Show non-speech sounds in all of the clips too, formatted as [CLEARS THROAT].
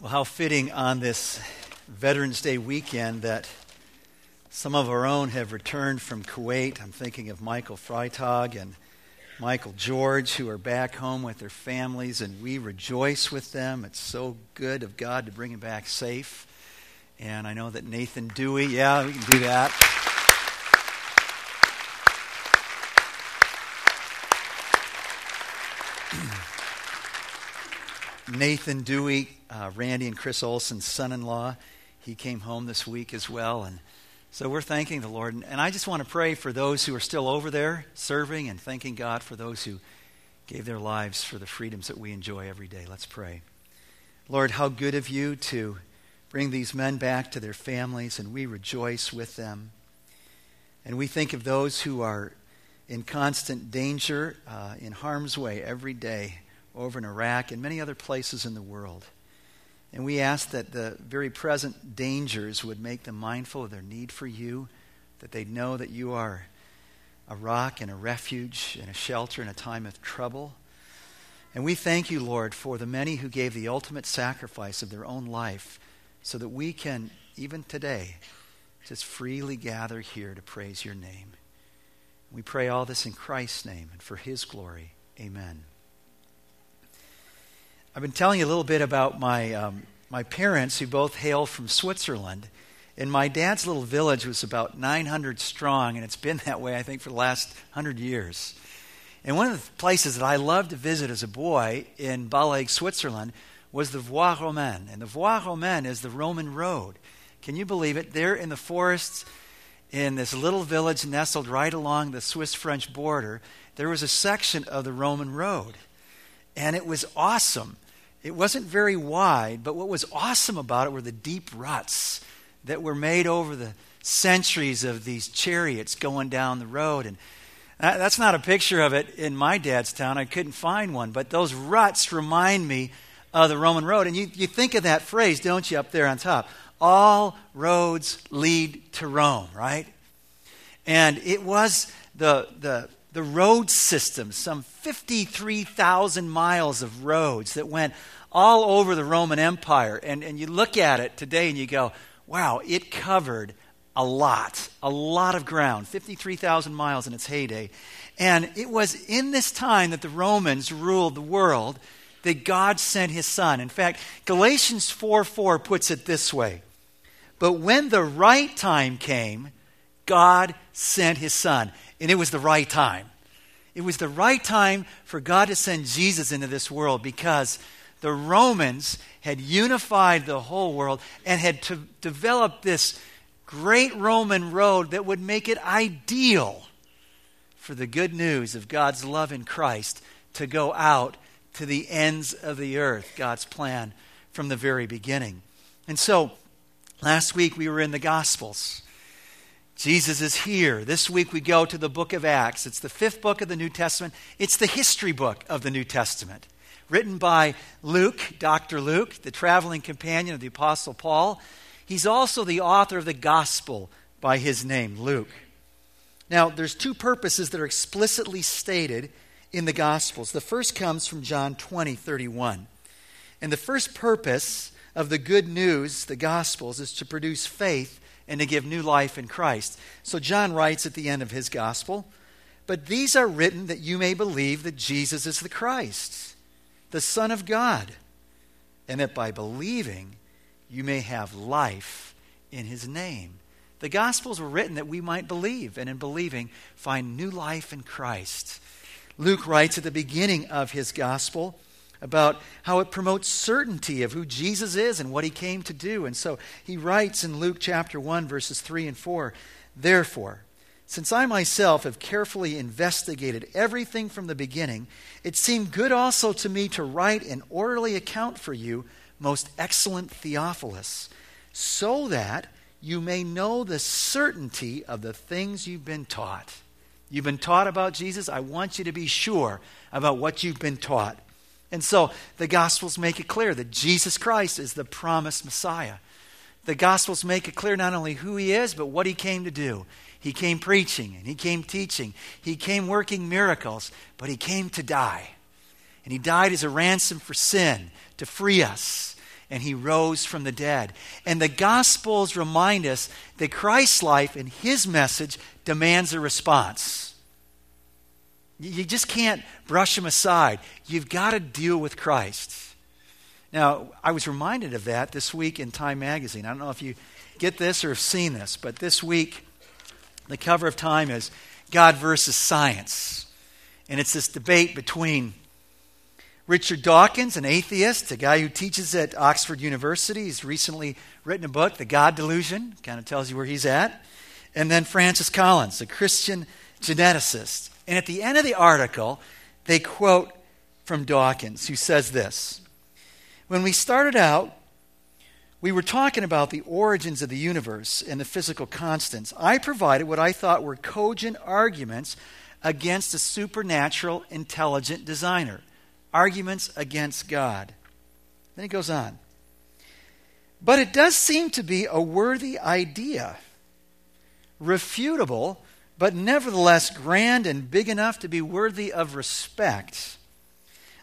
Well, how fitting on this Veterans Day weekend that some of our own have returned from Kuwait. I'm thinking of Michael Freitag and Michael George, who are back home with their families, and we rejoice with them. It's so good of God to bring them back safe. And I know that Nathan Dewey, yeah, we can do that. [CLEARS THROAT] Nathan Dewey, uh, Randy and Chris Olson's son in law, he came home this week as well. And so we're thanking the Lord. And, I just want to pray for those who are still over there serving and thanking God for those who gave their lives for the freedoms that we enjoy every day. Let's pray. Lord, how good of you to bring these men back to their families, and we rejoice with them. And we think of those who are in constant danger, uh, in harm's way every day over in Iraq and many other places in the world. And we ask that the very present dangers would make them mindful of their need for you, that they'd know that you are a rock and a refuge and a shelter in a time of trouble. And we thank you, Lord, for the many who gave the ultimate sacrifice of their own life so that we can, even today, just freely gather here to praise your name. We pray all this in Christ's name and for his glory. Amen. I've been telling you a little bit about my, um, my parents, who both hail from Switzerland. And my dad's little village was about 900 strong, and it's been that way, I think, for the last 100 years. And one of the places that I loved to visit as a boy in Ballaigues, Switzerland, was the Voie Romaine. And the Voie Romaine is the Roman road. Can you believe it? There in the forests, in this little village nestled right along the Swiss French border, there was a section of the Roman road. And it was awesome. It wasn't very wide, but what was awesome about it were the deep ruts that were made over the centuries of these chariots going down the road. And that's not a picture of it in my dad's town. I couldn't find one. But those ruts remind me of the Roman road. And you, you think of that phrase, don't you, up there on top? All roads lead to Rome, right? And it was the, the the road system, some 53,000 miles of roads that went all over the Roman Empire. And, and you look at it today and you go, wow, it covered a lot, a lot of ground, 53,000 miles in its heyday. And it was in this time that the Romans ruled the world that God sent his son. In fact, Galatians 4 4 puts it this way But when the right time came, God sent his son and it was the right time. It was the right time for God to send Jesus into this world because the Romans had unified the whole world and had developed this great Roman road that would make it ideal for the good news of God's love in Christ to go out to the ends of the earth, God's plan from the very beginning. And so, last week we were in the Gospels. Jesus is here. This week we go to the book of Acts. It's the fifth book of the New Testament, it's the history book of the New Testament. Written by Luke, Dr. Luke, the traveling companion of the Apostle Paul. He's also the author of the gospel by his name, Luke. Now, there's two purposes that are explicitly stated in the Gospels. The first comes from John 20, 31. And the first purpose of the good news, the Gospels, is to produce faith and to give new life in Christ. So John writes at the end of his gospel, But these are written that you may believe that Jesus is the Christ, the Son of God, and that by believing you may have life in his name. The Gospels were written that we might believe, and in believing, find new life in Christ. Luke writes at the beginning of his Gospel, about how it promotes certainty of who Jesus is and what he came to do. And so he writes in Luke chapter 1, verses 3 and 4 Therefore, since I myself have carefully investigated everything from the beginning, it seemed good also to me to write an orderly account for you, most excellent Theophilus, so that you may know the certainty of the things you've been taught. You've been taught about Jesus. I want you to be sure about what you've been taught. And so the Gospels make it clear that Jesus Christ is the promised Messiah. The Gospels make it clear not only who he is, but what he came to do. He came preaching and he came teaching. He came working miracles, but he came to die. And he died as a ransom for sin to free us. and he rose from the dead. And the Gospels remind us that Christ's life and his message demands a response. You just can't brush them aside. You've got to deal with Christ. Now, I was reminded of that this week in Time Magazine. I don't know if you get this or have seen this, but this week, the cover of Time is God versus Science. And it's this debate between Richard Dawkins, an atheist, a guy who teaches at Oxford University. He's recently written a book, The God Delusion, kind of tells you where he's at. And then Francis Collins, a Christian geneticist. And at the end of the article, they quote from Dawkins, who says this When we started out, we were talking about the origins of the universe and the physical constants. I provided what I thought were cogent arguments against a supernatural, intelligent designer arguments against God. Then he goes on. But it does seem to be a worthy idea, refutable, but nevertheless grand and big enough to be worthy of respect.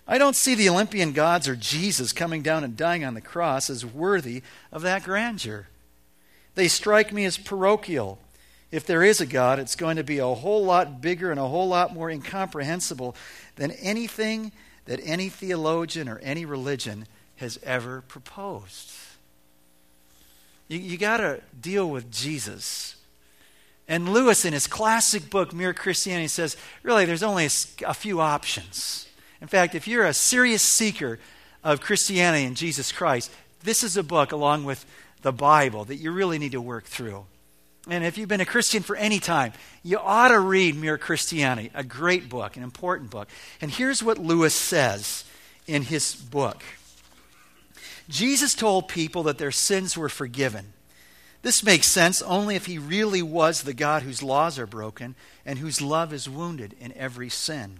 I don't see the Olympian gods or Jesus coming down and dying on the cross as worthy of that grandeur. They strike me as parochial. If there is a God, it's going to be a whole lot bigger and a whole lot more incomprehensible than anything that any theologian or any religion has ever proposed. You, you got to deal with Jesus. And Lewis, in his classic book, Mere Christianity, says really there's only a, few options. In fact, if you're a serious seeker of Christianity and Jesus Christ, this is a book, along with the Bible, that you really need to work through. And if you've been a Christian for any time, you ought to read Mere Christianity, a great book, an important book. And here's what Lewis says in his book Jesus told people that their sins were forgiven. This makes sense only if he really was the God whose laws are broken and whose love is wounded in every sin.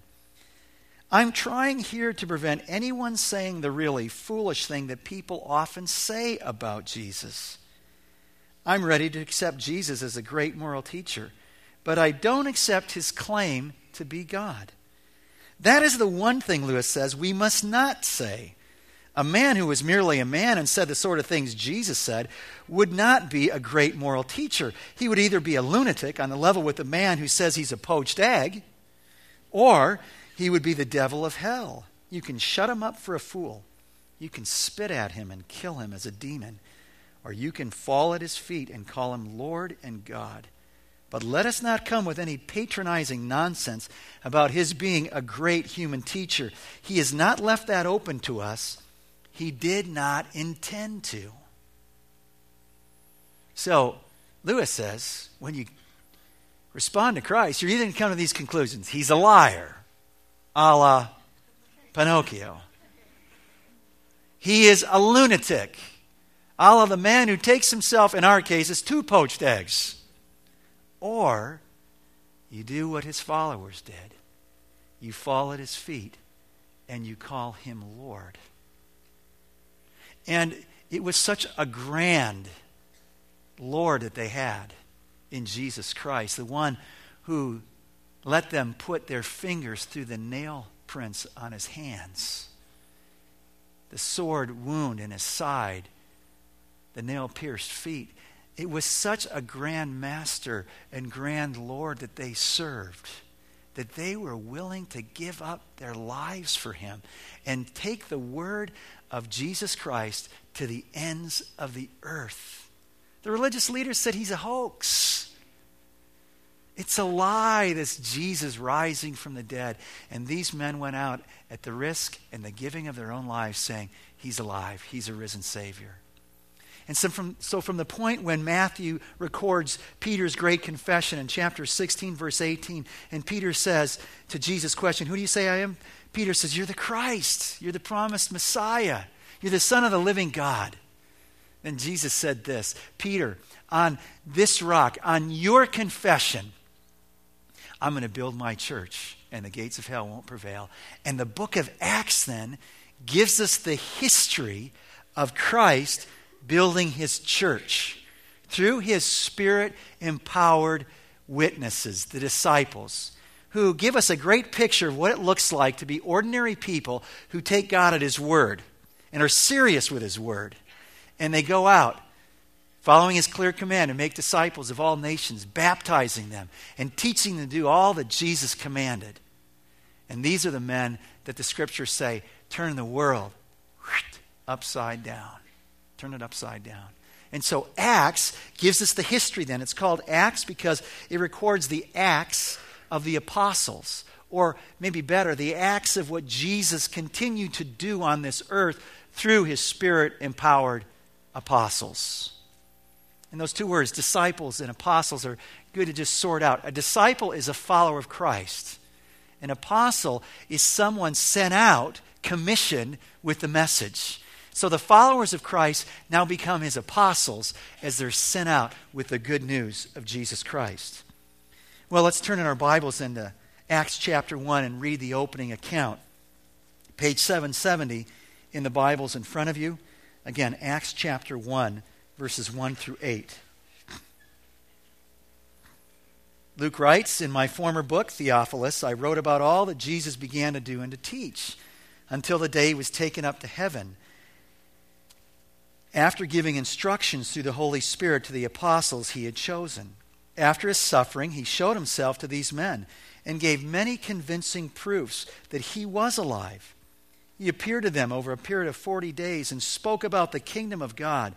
I'm trying here to prevent anyone saying the really foolish thing that people often say about Jesus. I'm ready to accept Jesus as a great moral teacher, but I don't accept his claim to be God. That is the one thing, Lewis says, we must not say. A man who was merely a man and said the sort of things Jesus said would not be a great moral teacher. He would either be a lunatic on the level with the man who says he's a poached egg, or he would be the devil of hell. You can shut him up for a fool. You can spit at him and kill him as a demon or you can fall at his feet and call him Lord and God. But let us not come with any patronizing nonsense about his being a great human teacher. He has not left that open to us. He did not intend to. So, Lewis says, when you respond to Christ, you're either going to come to these conclusions. He's a liar, a la Pinocchio. He is a lunatic a la the man who takes himself, in our case, as two poached eggs. Or you do what his followers did you fall at his feet and you call him Lord. And it was such a grand Lord that they had in Jesus Christ, the one who let them put their fingers through the nail prints on his hands, the sword wound in his side the nail pierced feet. It was such a grand master and grand Lord that they served that they were willing to give up their lives for him and take the word of Jesus Christ to the ends of the earth. The religious leaders said he's a hoax. It's a lie, this Jesus rising from the dead. And these men went out at the risk and the giving of their own lives saying, He's alive, He's a risen Savior. And so from, so from the point when Matthew records Peter's great confession in chapter 16, verse 18, and Peter says to Jesus' question, Who do you say I am? Peter says, You're the Christ. You're the promised Messiah. You're the Son of the living God. Then Jesus said this Peter, on this rock, on your confession, I'm going to build my church, and the gates of hell won't prevail. And the book of Acts then gives us the history of Christ building his church through his spirit empowered witnesses, the disciples, who give us a great picture of what it looks like to be ordinary people who take God at his word and are serious with his word. And they go out following his clear command and make disciples of all nations, baptizing them and teaching them to do all that Jesus commanded. And these are the men that the scriptures say turn the world upside down. Turn it upside down. And so Acts gives us the history then. It's called Acts because it records the acts of the apostles, or maybe better, the acts of what Jesus continued to do on this earth through his spirit empowered apostles. And those two words, disciples and apostles, are good to just sort out. A disciple is a follower of Christ. An apostle is someone sent out, commissioned with the message. So the followers of Christ now become his apostles as they're sent out with the good news of Jesus Christ. Well, let's turn in our Bibles into Acts chapter 1 and read the opening account. Page 770 in the Bibles in front of you. Again, Acts chapter 1, verses 1 through 8. Luke writes, In my former book, Theophilus, I wrote about all that Jesus began to do and to teach until the day he was taken up to heaven after giving instructions through the Holy Spirit to the apostles he had chosen. After his suffering, he showed himself to these men and gave many convincing proofs that he was alive. He appeared to them over a period of 40 days and spoke about the kingdom of God.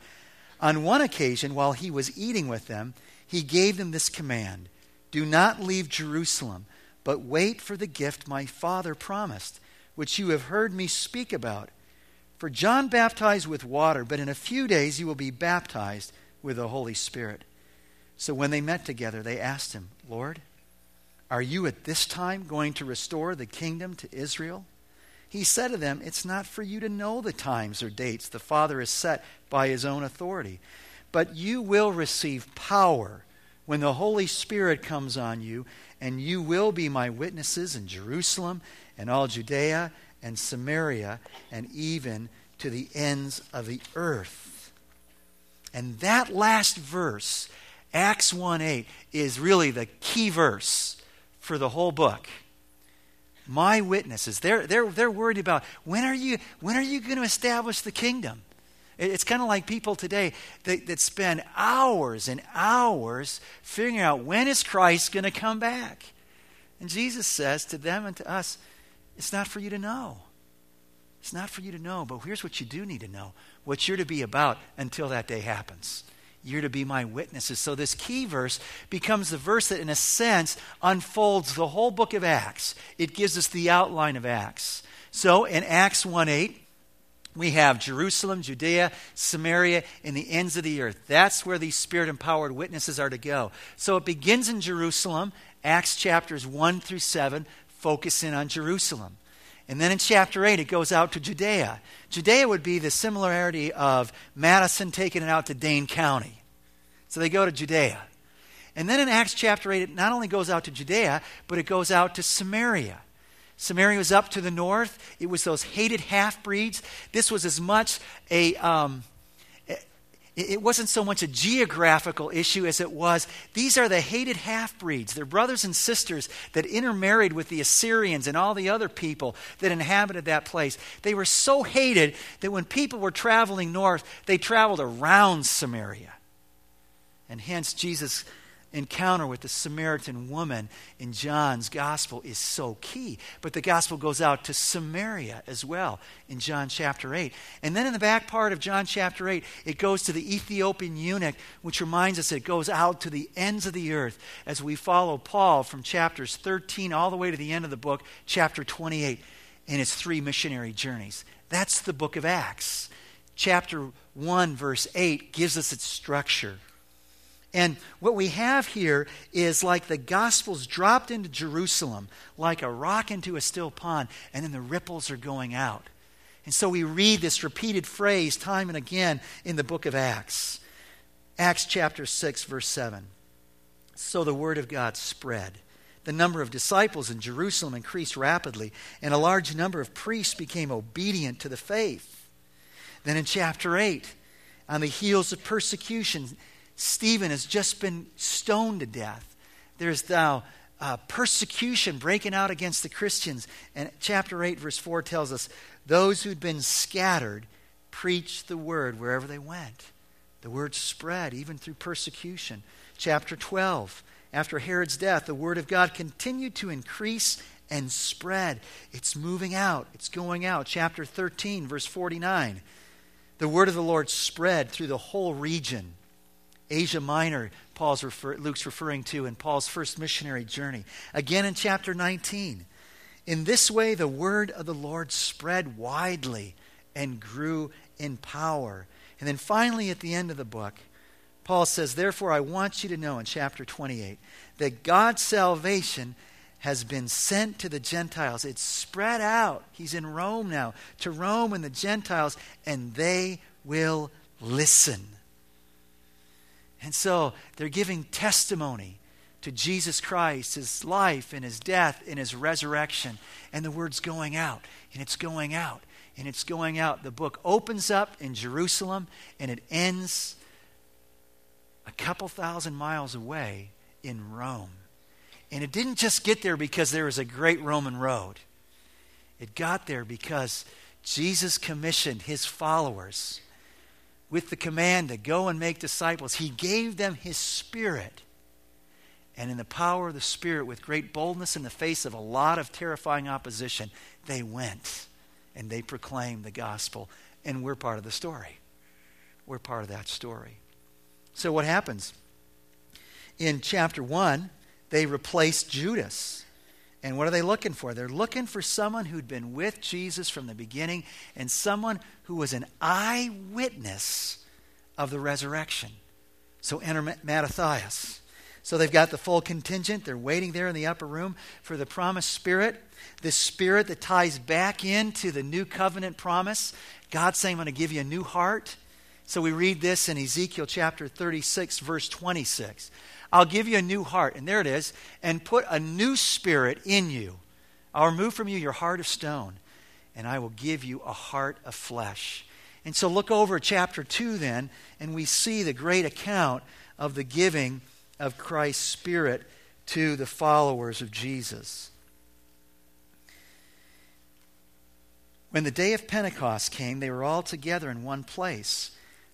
On one occasion, while he was eating with them, he gave them this command Do not leave Jerusalem, but wait for the gift my Father promised, which you have heard me speak about. For John baptized with water, but in a few days you will be baptized with the Holy Spirit. So when they met together, they asked him, Lord, are you at this time going to restore the kingdom to Israel? He said to them, It's not for you to know the times or dates the Father has set by his own authority, but you will receive power when the Holy Spirit comes on you, and you will be my witnesses in Jerusalem and all Judea and Samaria and even to the ends of the earth. And that last verse, Acts 1 8, is really the key verse for the whole book. My witnesses, they're, they're, they're worried about when are you, when are you going to establish the kingdom? It's kind of like people today that, that spend hours and hours figuring out when is Christ going to come back. And Jesus says to them and to us, it's not for you to know. It's not for you to know, but here's what you do need to know what you're to be about until that day happens. You're to be my witnesses. So, this key verse becomes the verse that, in a sense, unfolds the whole book of Acts. It gives us the outline of Acts. So, in Acts 1 8, we have Jerusalem, Judea, Samaria, and the ends of the earth. That's where these spirit empowered witnesses are to go. So, it begins in Jerusalem, Acts chapters 1 through 7, focusing on Jerusalem. And then in chapter 8, it goes out to Judea. Judea would be the similarity of Madison taking it out to Dane County. So they go to Judea. And then in Acts chapter 8, it not only goes out to Judea, but it goes out to Samaria. Samaria was up to the north. It was those hated half breeds. This was as much a, um, it wasn't so much a geographical issue as it was these are the hated half breeds. They're brothers and sisters that intermarried with the Assyrians and all the other people that inhabited that place. They were so hated that when people were traveling north, they traveled around Samaria. And hence, Jesus encounter with the Samaritan woman in John's gospel is so key. But the gospel goes out to Samaria as well in John chapter 8. And then in the back part of John chapter 8, it goes to the Ethiopian eunuch, which reminds us it goes out to the ends of the earth as we follow Paul from chapters 13 all the way to the end of the book, chapter 28, in his three missionary journeys. That's the book of Acts. Chapter 1, verse 8 gives us its structure. And what we have here is like the Gospels dropped into Jerusalem, like a rock into a still pond, and then the ripples are going out. And so we read this repeated phrase time and again in the book of Acts. Acts chapter 6, verse 7. So the word of God spread. The number of disciples in Jerusalem increased rapidly, and a large number of priests became obedient to the faith. Then in chapter 8, on the heels of persecution, Stephen has just been stoned to death. There's now uh, persecution breaking out against the Christians. And chapter 8, verse 4 tells us those who'd been scattered preached the word wherever they went. The word spread even through persecution. Chapter 12. After Herod's death, the word of God continued to increase and spread. It's moving out, it's going out. Chapter 13, verse 49. The word of the Lord spread through the whole region. Asia Minor, Paul's refer, Luke's referring to in Paul's first missionary journey. Again in chapter 19. In this way, the word of the Lord spread widely and grew in power. And then finally, at the end of the book, Paul says, Therefore, I want you to know in chapter 28 that God's salvation has been sent to the Gentiles. It's spread out. He's in Rome now, to Rome and the Gentiles, and they will listen. And so they're giving testimony to Jesus Christ, his life and his death and his resurrection. And the word's going out, and it's going out, and it's going out. The book opens up in Jerusalem, and it ends a couple thousand miles away in Rome. And it didn't just get there because there was a great Roman road. It got there because Jesus commissioned his followers with the command to go and make disciples. He gave them his spirit. And in the power of the Spirit, with great boldness in the face of a lot of terrifying opposition, they went and they proclaimed the gospel. And we're part of the story. We're part of that story. So, what happens? In chapter 1, they replace Judas. And what are they looking for? They're looking for someone who'd been with Jesus from the beginning and someone who was an eyewitness of the resurrection. So enter Mattathias. So they've got the full contingent. They're waiting there in the upper room for the promised Spirit, this Spirit that ties back into the new covenant promise. God saying, I'm going to give you a new heart. So we read this in Ezekiel chapter 36, verse 26. I'll give you a new heart, and there it is, and put a new spirit in you. I'll remove from you your heart of stone, and I will give you a heart of flesh. And so look over chapter 2 then, and we see the great account of the giving of Christ's Spirit to the followers of Jesus. When the day of Pentecost came, they were all together in one place.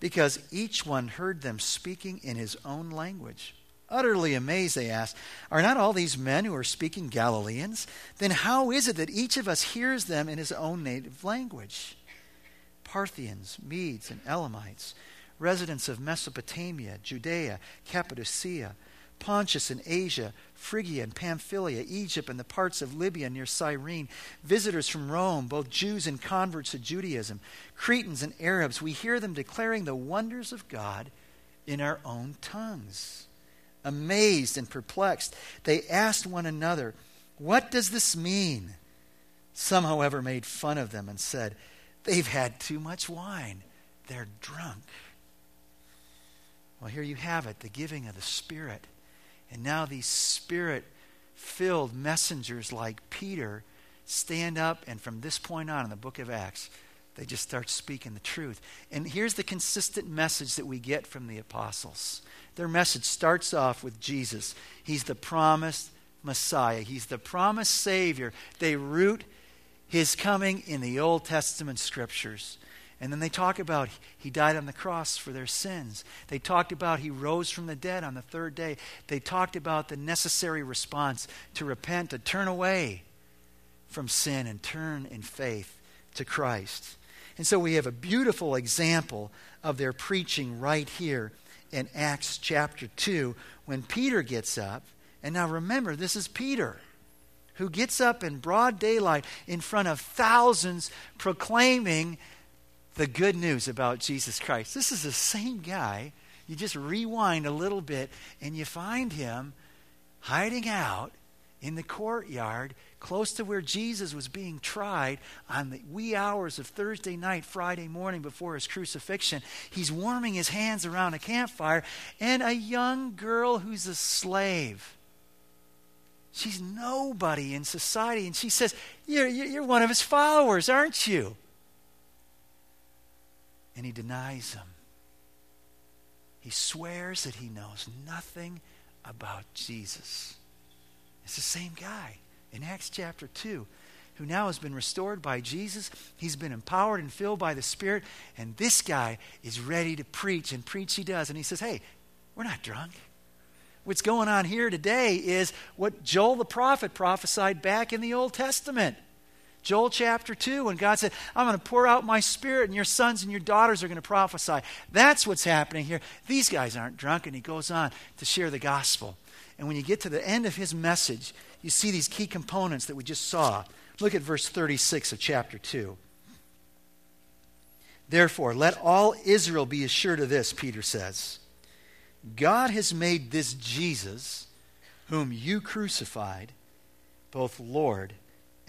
because each one heard them speaking in his own language. Utterly amazed, they asked, Are not all these men who are speaking Galileans? Then how is it that each of us hears them in his own native language? Parthians, Medes, and Elamites, residents of Mesopotamia, Judea, Cappadocia, Pontus and Asia, Phrygia and Pamphylia, Egypt and the parts of Libya near Cyrene, visitors from Rome, both Jews and converts to Judaism, Cretans and Arabs, we hear them declaring the wonders of God in our own tongues. Amazed and perplexed, they asked one another, What does this mean? Some, however, made fun of them and said, They've had too much wine. They're drunk. Well, here you have it the giving of the Spirit and now these spirit filled messengers like Peter stand up, and from this point on in the book of Acts, they just start speaking the truth. And here's the consistent message that we get from the apostles their message starts off with Jesus. He's the promised Messiah, He's the promised Savior. They root His coming in the Old Testament scriptures. And then they talk about he died on the cross for their sins. They talked about he rose from the dead on the third day. They talked about the necessary response to repent, to turn away from sin and turn in faith to Christ. And so we have a beautiful example of their preaching right here in Acts chapter 2 when Peter gets up. And now remember, this is Peter who gets up in broad daylight in front of thousands proclaiming the good news about Jesus Christ. This is the same guy. You just rewind a little bit and you find him hiding out in the courtyard close to where Jesus was being tried on the wee hours of Thursday night, Friday morning before his crucifixion. He's warming his hands around a campfire, and a young girl who's a slave. She's nobody in society, and she says, You're, you're one of his followers, aren't you? And he denies him. He swears that he knows nothing about Jesus. It's the same guy in Acts chapter 2 who now has been restored by Jesus. He's been empowered and filled by the Spirit. And this guy is ready to preach, and preach he does. And he says, Hey, we're not drunk. What's going on here today is what Joel the prophet prophesied back in the Old Testament. Joel chapter 2, when God said, I'm going to pour out my spirit, and your sons and your daughters are going to prophesy. That's what's happening here. These guys aren't drunk. And he goes on to share the gospel. And when you get to the end of his message, you see these key components that we just saw. Look at verse 36 of chapter 2. Therefore, let all Israel be assured of this, Peter says. God has made this Jesus, whom you crucified, both Lord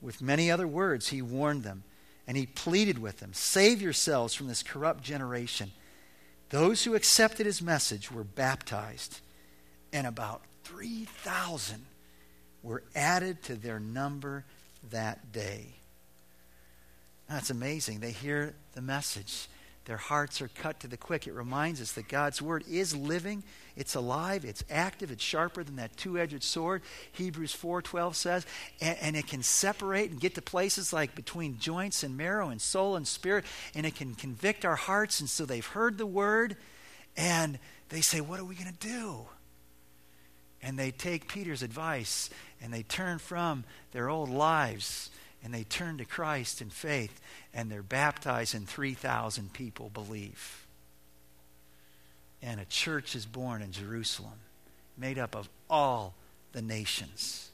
With many other words, he warned them, and he pleaded with them Save yourselves from this corrupt generation. Those who accepted his message were baptized, and about 3,000 were added to their number that day. That's amazing. They hear the message. Their hearts are cut to the quick. It reminds us that God's word is living, it's alive, it's active, it's sharper than that two-edged sword. Hebrews 4:12 says, and, and, it can separate and get to places like between joints and marrow and soul and spirit, and it can convict our hearts. And so they've heard the word, and they say, "What are we going to do?" And they take Peter's advice and they turn from their old lives and they turn to Christ in faith and they're baptized and 3,000 people believe. And a church is born in Jerusalem made up of all the nations.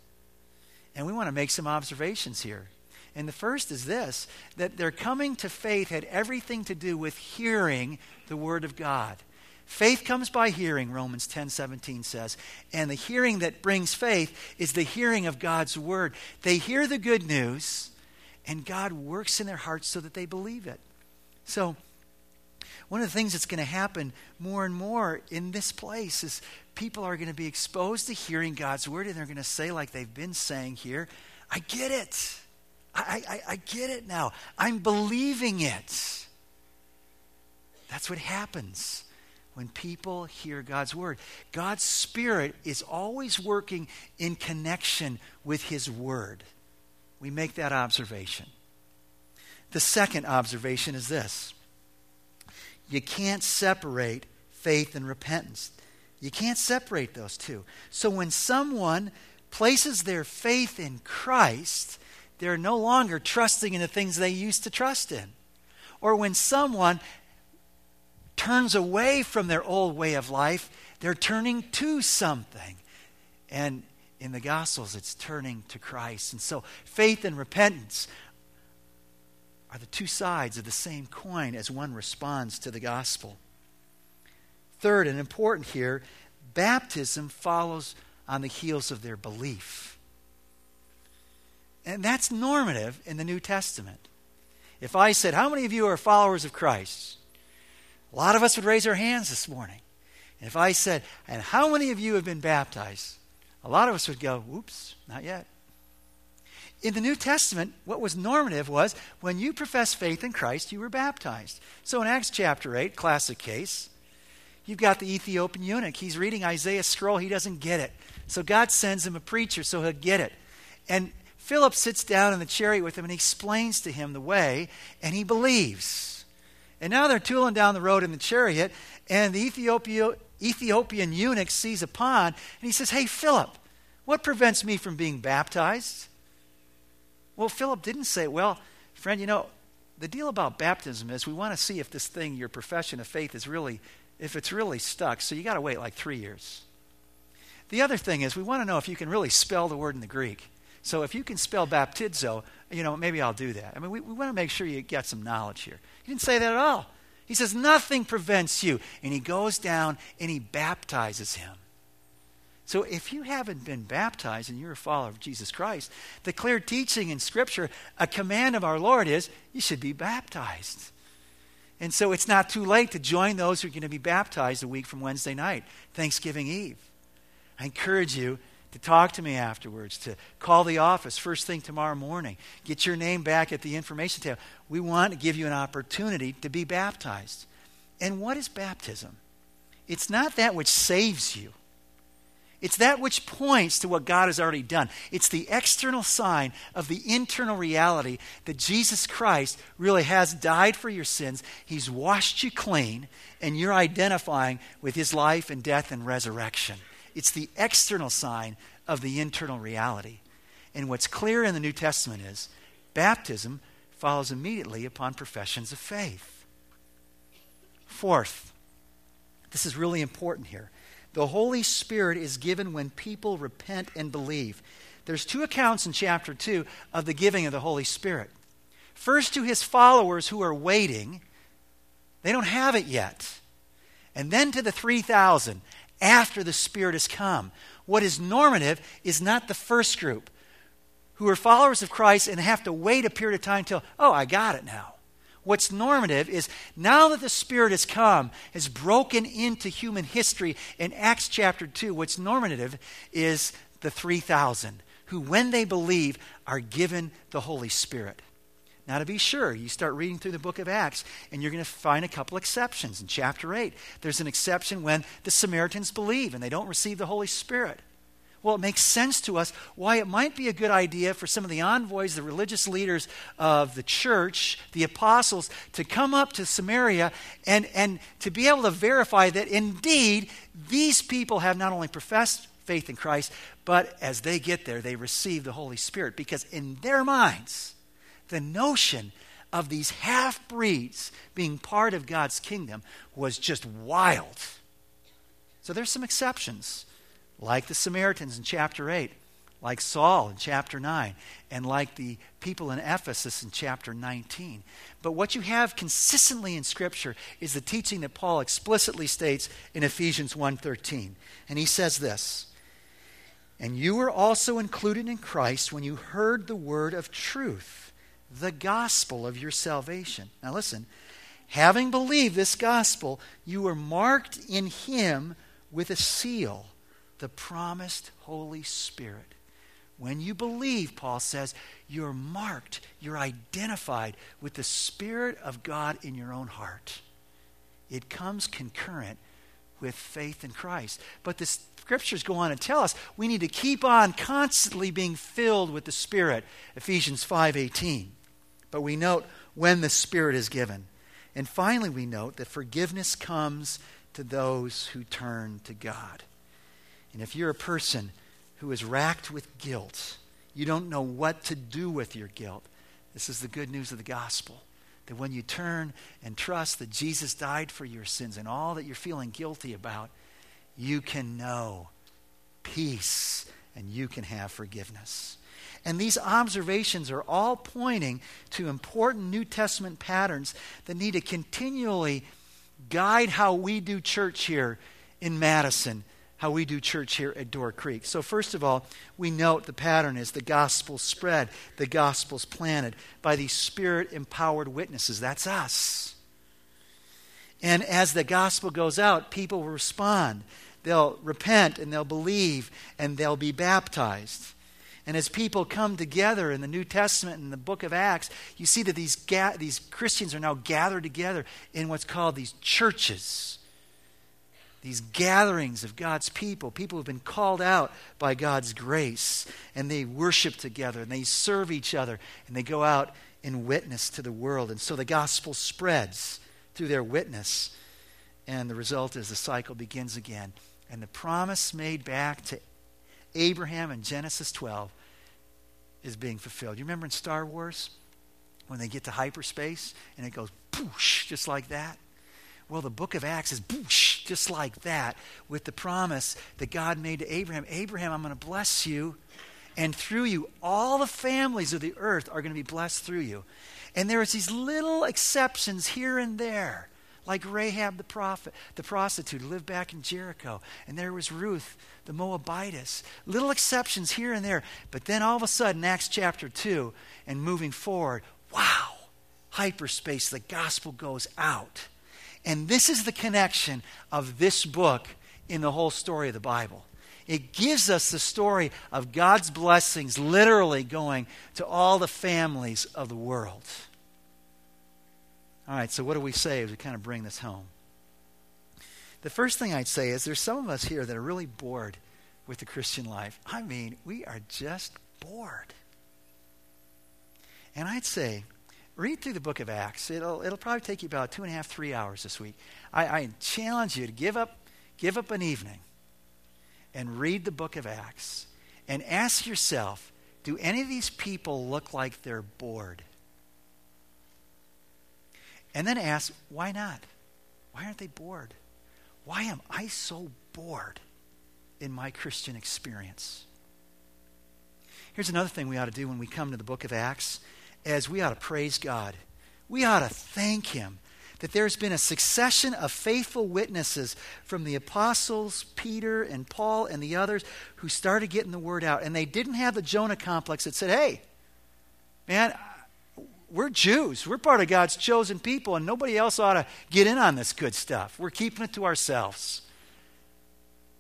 And we want to make some observations here. And the first is this that their coming to faith had everything to do with hearing the Word of God. Faith comes by hearing, Romans 10 17 says. And the hearing that brings faith is the hearing of God's word. They hear the good news, and God works in their hearts so that they believe it. So, one of the things that's going to happen more and more in this place is people are going to be exposed to hearing God's word, and they're going to say, like they've been saying here, I get it. I, I, I get it now. I'm believing it. That's what happens when people hear God's word. God's Spirit is always working in connection with His word. We make that observation. The second observation is this you can't separate faith and repentance. You can't separate those two. So when someone places their faith in Christ, they're no longer trusting in the things they used to trust in. Or when someone turns away from their old way of life, they're turning to something. And in the Gospels, it's turning to Christ. And so faith and repentance are the two sides of the same coin as one responds to the gospel. Third, and important here, baptism follows on the heels of their belief. And that's normative in the New Testament. If I said, How many of you are followers of Christ? A lot of us would raise our hands this morning. And if I said, and how many of you have been baptized? A lot of us would go, whoops, not yet. In the New Testament, what was normative was when you profess faith in Christ, you were baptized. So in Acts chapter 8, classic case, you've got the Ethiopian eunuch. He's reading Isaiah's scroll, he doesn't get it. So God sends him a preacher so he'll get it. And Philip sits down in the chariot with him and he explains to him the way, and he believes. And now they're tooling down the road in the chariot, and the Ethiopia, Ethiopian eunuch sees a pond, and he says, Hey, Philip, What prevents me from being baptized? Well, Philip didn't say, Well, friend, you know, the deal about baptism is we want to see if this thing, your profession of faith, is really, if it's really stuck. So you got to wait like three years. The other thing is we want to know if you can really spell the word in the Greek. So if you can spell baptizo, you know, maybe I'll do that. I mean, we, we want to make sure you get some knowledge here. He didn't say that at all. He says, Nothing prevents you. And he goes down and he baptizes him. So if you haven't been baptized and you're a follower of Jesus Christ, the clear teaching in Scripture, a command of our Lord is you should be baptized. And so it's not too late to join those who are going to be baptized a week from Wednesday night, Thanksgiving Eve. I encourage you to talk to me afterwards, to call the office first thing tomorrow morning, get your name back at the information table. We want to give you an opportunity to be baptized. And what is baptism? It's not that which saves you. It's that which points to what God has already done. It's the external sign of the internal reality that Jesus Christ really has died for your sins. He's washed you clean, and you're identifying with his life and death and resurrection. It's the external sign of the internal reality. And what's clear in the New Testament is baptism follows immediately upon professions of faith. Fourth, this is really important here. The Holy Spirit is given when people repent and believe. There's two accounts in chapter 2 of the giving of the Holy Spirit. First, to his followers who are waiting, they don't have it yet. And then to the 3,000 after the Spirit has come. What is normative is not the first group who are followers of Christ and have to wait a period of time until, oh, I got it now. What's normative is now that the Spirit has come, has broken into human history in Acts chapter 2, what's normative is the 3,000 who, when they believe, are given the Holy Spirit. Now, to be sure, you start reading through the book of Acts, and you're going to find a couple exceptions. In chapter 8, there's an exception when the Samaritans believe and they don't receive the Holy Spirit. Well, it makes sense to us why it might be a good idea for some of the envoys, the religious leaders of the church, the apostles, to come up to Samaria and, and to be able to verify that indeed these people have not only professed faith in Christ, but as they get there, they receive the Holy Spirit. Because in their minds, the notion of these half breeds being part of God's kingdom was just wild. So there's some exceptions like the Samaritans in chapter 8, like Saul in chapter 9, and like the people in Ephesus in chapter 19. But what you have consistently in scripture is the teaching that Paul explicitly states in Ephesians 1:13. And he says this, "And you were also included in Christ when you heard the word of truth, the gospel of your salvation." Now listen, having believed this gospel, you were marked in him with a seal the promised Holy Spirit. When you believe, Paul says, you're marked, you're identified with the Spirit of God in your own heart. It comes concurrent with faith in Christ. But the scriptures go on and tell us we need to keep on constantly being filled with the Spirit. Ephesians 5:18. But we note when the Spirit is given. And finally we note that forgiveness comes to those who turn to God. And if you're a person who is racked with guilt, you don't know what to do with your guilt, this is the good news of the gospel. That when you turn and trust that Jesus died for your sins and all that you're feeling guilty about, you can know peace and you can have forgiveness. And these observations are all pointing to important New Testament patterns that need to continually guide how we do church here in Madison how we do church here at Door Creek. So, first of all, we note the pattern is the gospel spread, the gospel's planted by these spirit empowered witnesses. That's us. And as the gospel goes out, people respond. They'll repent and they'll believe and they'll be baptized. And as people come together in the New Testament and the book of Acts, you see that these, ga- these Christians are now gathered together in what's called these churches these gatherings of God's people, people who've been called out by God's grace, and they worship together, and they serve each other, and they go out in witness to the world. And so the gospel spreads through their witness, and the result is the cycle begins again. And the promise made back to Abraham in Genesis 12 is being fulfilled. You remember in Star Wars when they get to hyperspace and it goes boosh, just like that? Well, the book of Acts is boosh, just like that, with the promise that God made to Abraham Abraham, I'm going to bless you, and through you, all the families of the earth are going to be blessed through you. And there's these little exceptions here and there, like Rahab the prophet, the prostitute who lived back in Jericho, and there was Ruth the Moabitess. Little exceptions here and there, but then all of a sudden, Acts chapter two, and moving forward, wow, hyperspace, the gospel goes out. And this is the connection of this book in the whole story of the Bible. It gives us the story of God's blessings literally going to all the families of the world. All right, so what do we say as we kind of bring this home? The first thing I'd say is there's some of us here that are really bored with the Christian life. I mean, we are just bored. And I'd say, read through the book of Acts. It'll, it'll probably take you about two and a half, three hours this week. I, I challenge you to give up, give up an evening and read the book of Acts and ask yourself do any of these people look like they're bored? And then ask, why not? Why aren't they bored? Why am I so bored in my Christian experience? Here's another thing we ought to do when we come to the book of Acts as we ought to praise God. We ought to thank him that there's been a succession of faithful witnesses from the apostles, Peter and Paul and the others, who started getting the word out. And they didn't have the Jonah complex that said, hey, man, we're Jews. We're part of God's chosen people, and nobody else ought to get in on this good stuff. We're keeping it to ourselves.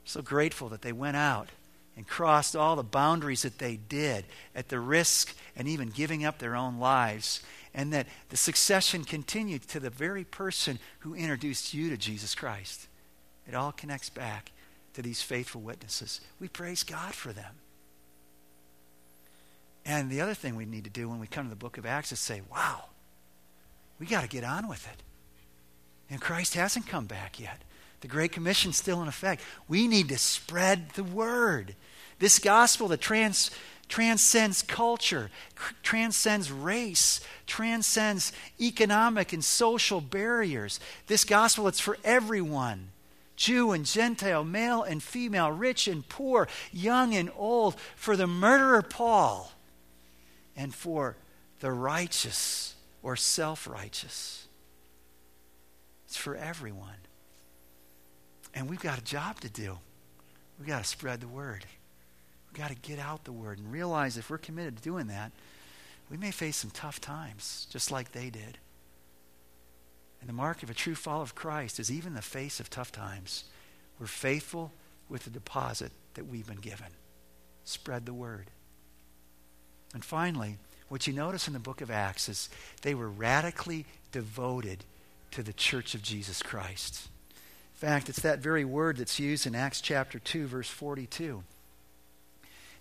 So grateful that they went out and crossed all the boundaries that they did at the risk and even giving up their own lives and that the succession continued to the very person who introduced you to Jesus Christ. It all connects back to these faithful witnesses. We praise God for them. And the other thing we need to do when we come to the book of Acts is say, wow, we got to get on with it. And Christ hasn't come back yet. The Great Commission's still in effect. We need to spread the word. This gospel that trans, transcends culture, transcends race, transcends economic and social barriers. This gospel, it's for everyone Jew and Gentile, male and female, rich and poor, young and old, for the murderer Paul, and for the righteous or self righteous. It's for everyone. And we've got a job to do. We've got to spread the word. We've got to get out the word and realize if we're committed to doing that, we may face some tough times, just like they did. And the mark of a true follower of Christ is even the face of tough times. We're faithful with the deposit that we've been given. Spread the word. And finally, what you notice in the book of Acts is they were radically devoted to the church of Jesus Christ. In fact, it's that very word that's used in Acts chapter 2, verse 42.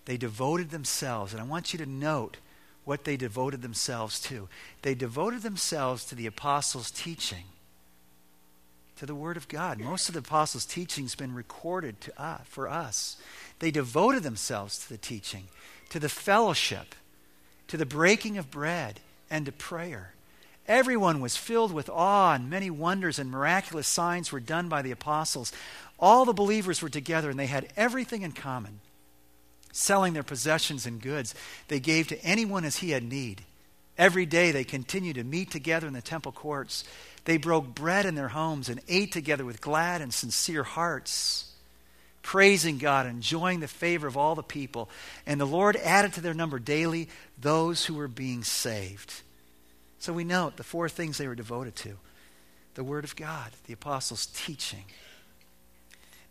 They devoted themselves, and I want you to note what they devoted themselves to. They devoted themselves to the apostles' teaching, to the Word of God. Most of the apostles' teaching has been recorded to us, for us. They devoted themselves to the teaching, to the fellowship, to the breaking of bread, and to prayer. Everyone was filled with awe, and many wonders and miraculous signs were done by the apostles. All the believers were together, and they had everything in common selling their possessions and goods, they gave to anyone as he had need. Every day they continued to meet together in the temple courts. They broke bread in their homes and ate together with glad and sincere hearts, praising God, enjoying the favor of all the people. And the Lord added to their number daily those who were being saved. So we note the four things they were devoted to the Word of God, the apostles' teaching,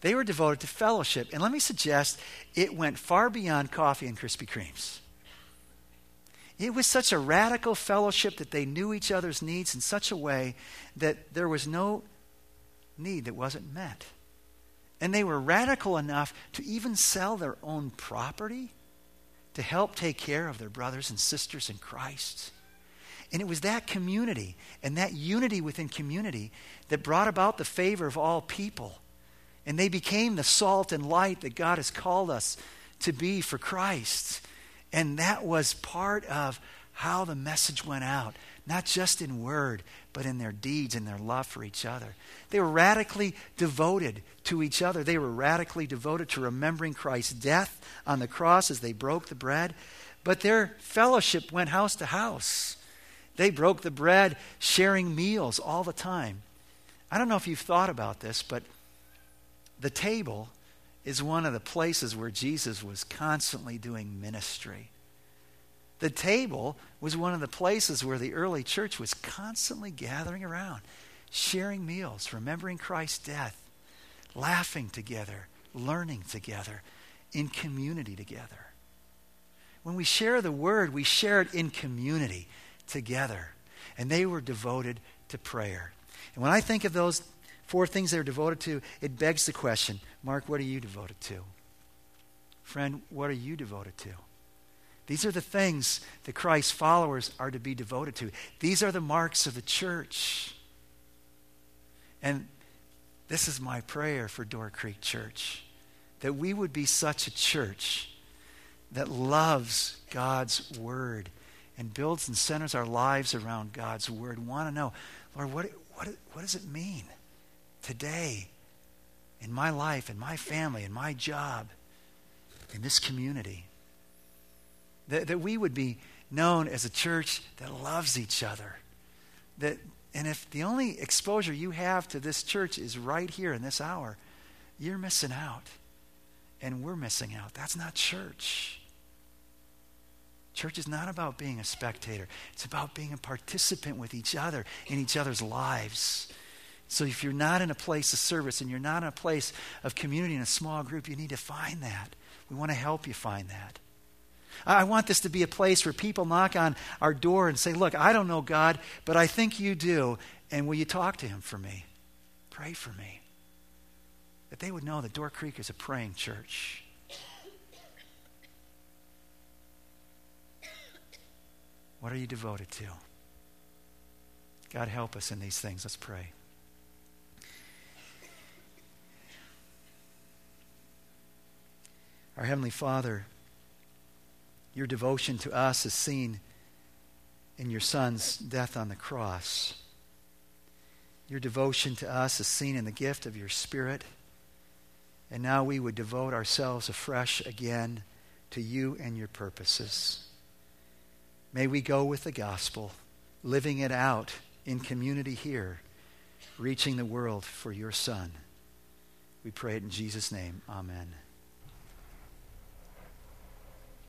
they were devoted to fellowship. And let me suggest it went far beyond coffee and Krispy Kremes. It was such a radical fellowship that they knew each other's needs in such a way that there was no need that wasn't met. And they were radical enough to even sell their own property to help take care of their brothers and sisters in Christ. And it was that community and that unity within community that brought about the favor of all people and they became the salt and light that God has called us to be for Christ. And that was part of how the message went out, not just in word, but in their deeds and their love for each other. They were radically devoted to each other. They were radically devoted to remembering Christ's death on the cross as they broke the bread. But their fellowship went house to house. They broke the bread, sharing meals all the time. I don't know if you've thought about this, but the table is one of the places where Jesus was constantly doing ministry. The table was one of the places where the early church was constantly gathering around, sharing meals, remembering Christ's death, laughing together, learning together, in community together. When we share the word, we share it in community together. And they were devoted to prayer. And when I think of those four things they were devoted to, it begs the question Mark, what are you devoted to? Friend, what are you devoted to? These are the things that Christ's followers are to be devoted to. These are the marks of the church. And this is my prayer for Door Creek Church that we would be such a church that loves God's Word and builds and centers our lives around God's Word. Want to know, Lord, what, what, what does it mean today in my life, in my family, in my job, in this community? That, that we would be known as a church that loves each other. That, and if the only exposure you have to this church is right here in this hour, you're missing out. And we're missing out. That's not church. Church is not about being a spectator, it's about being a participant with each other in each other's lives. So if you're not in a place of service and you're not in a place of community in a small group, you need to find that. We want to help you find that. I want this to be a place where people knock on our door and say, Look, I don't know God, but I think you do. And will you talk to him for me? Pray for me. That they would know that Door Creek is a praying church. What are you devoted to? God, help us in these things. Let's pray. Our Heavenly Father, your devotion to us is seen in your Son's death on the cross. Your devotion to us is seen in the gift of your Spirit. And now we would devote ourselves afresh again to you and your purposes. May we go with the gospel, living it out in community here, reaching the world for your Son. We pray it in Jesus' name. Amen.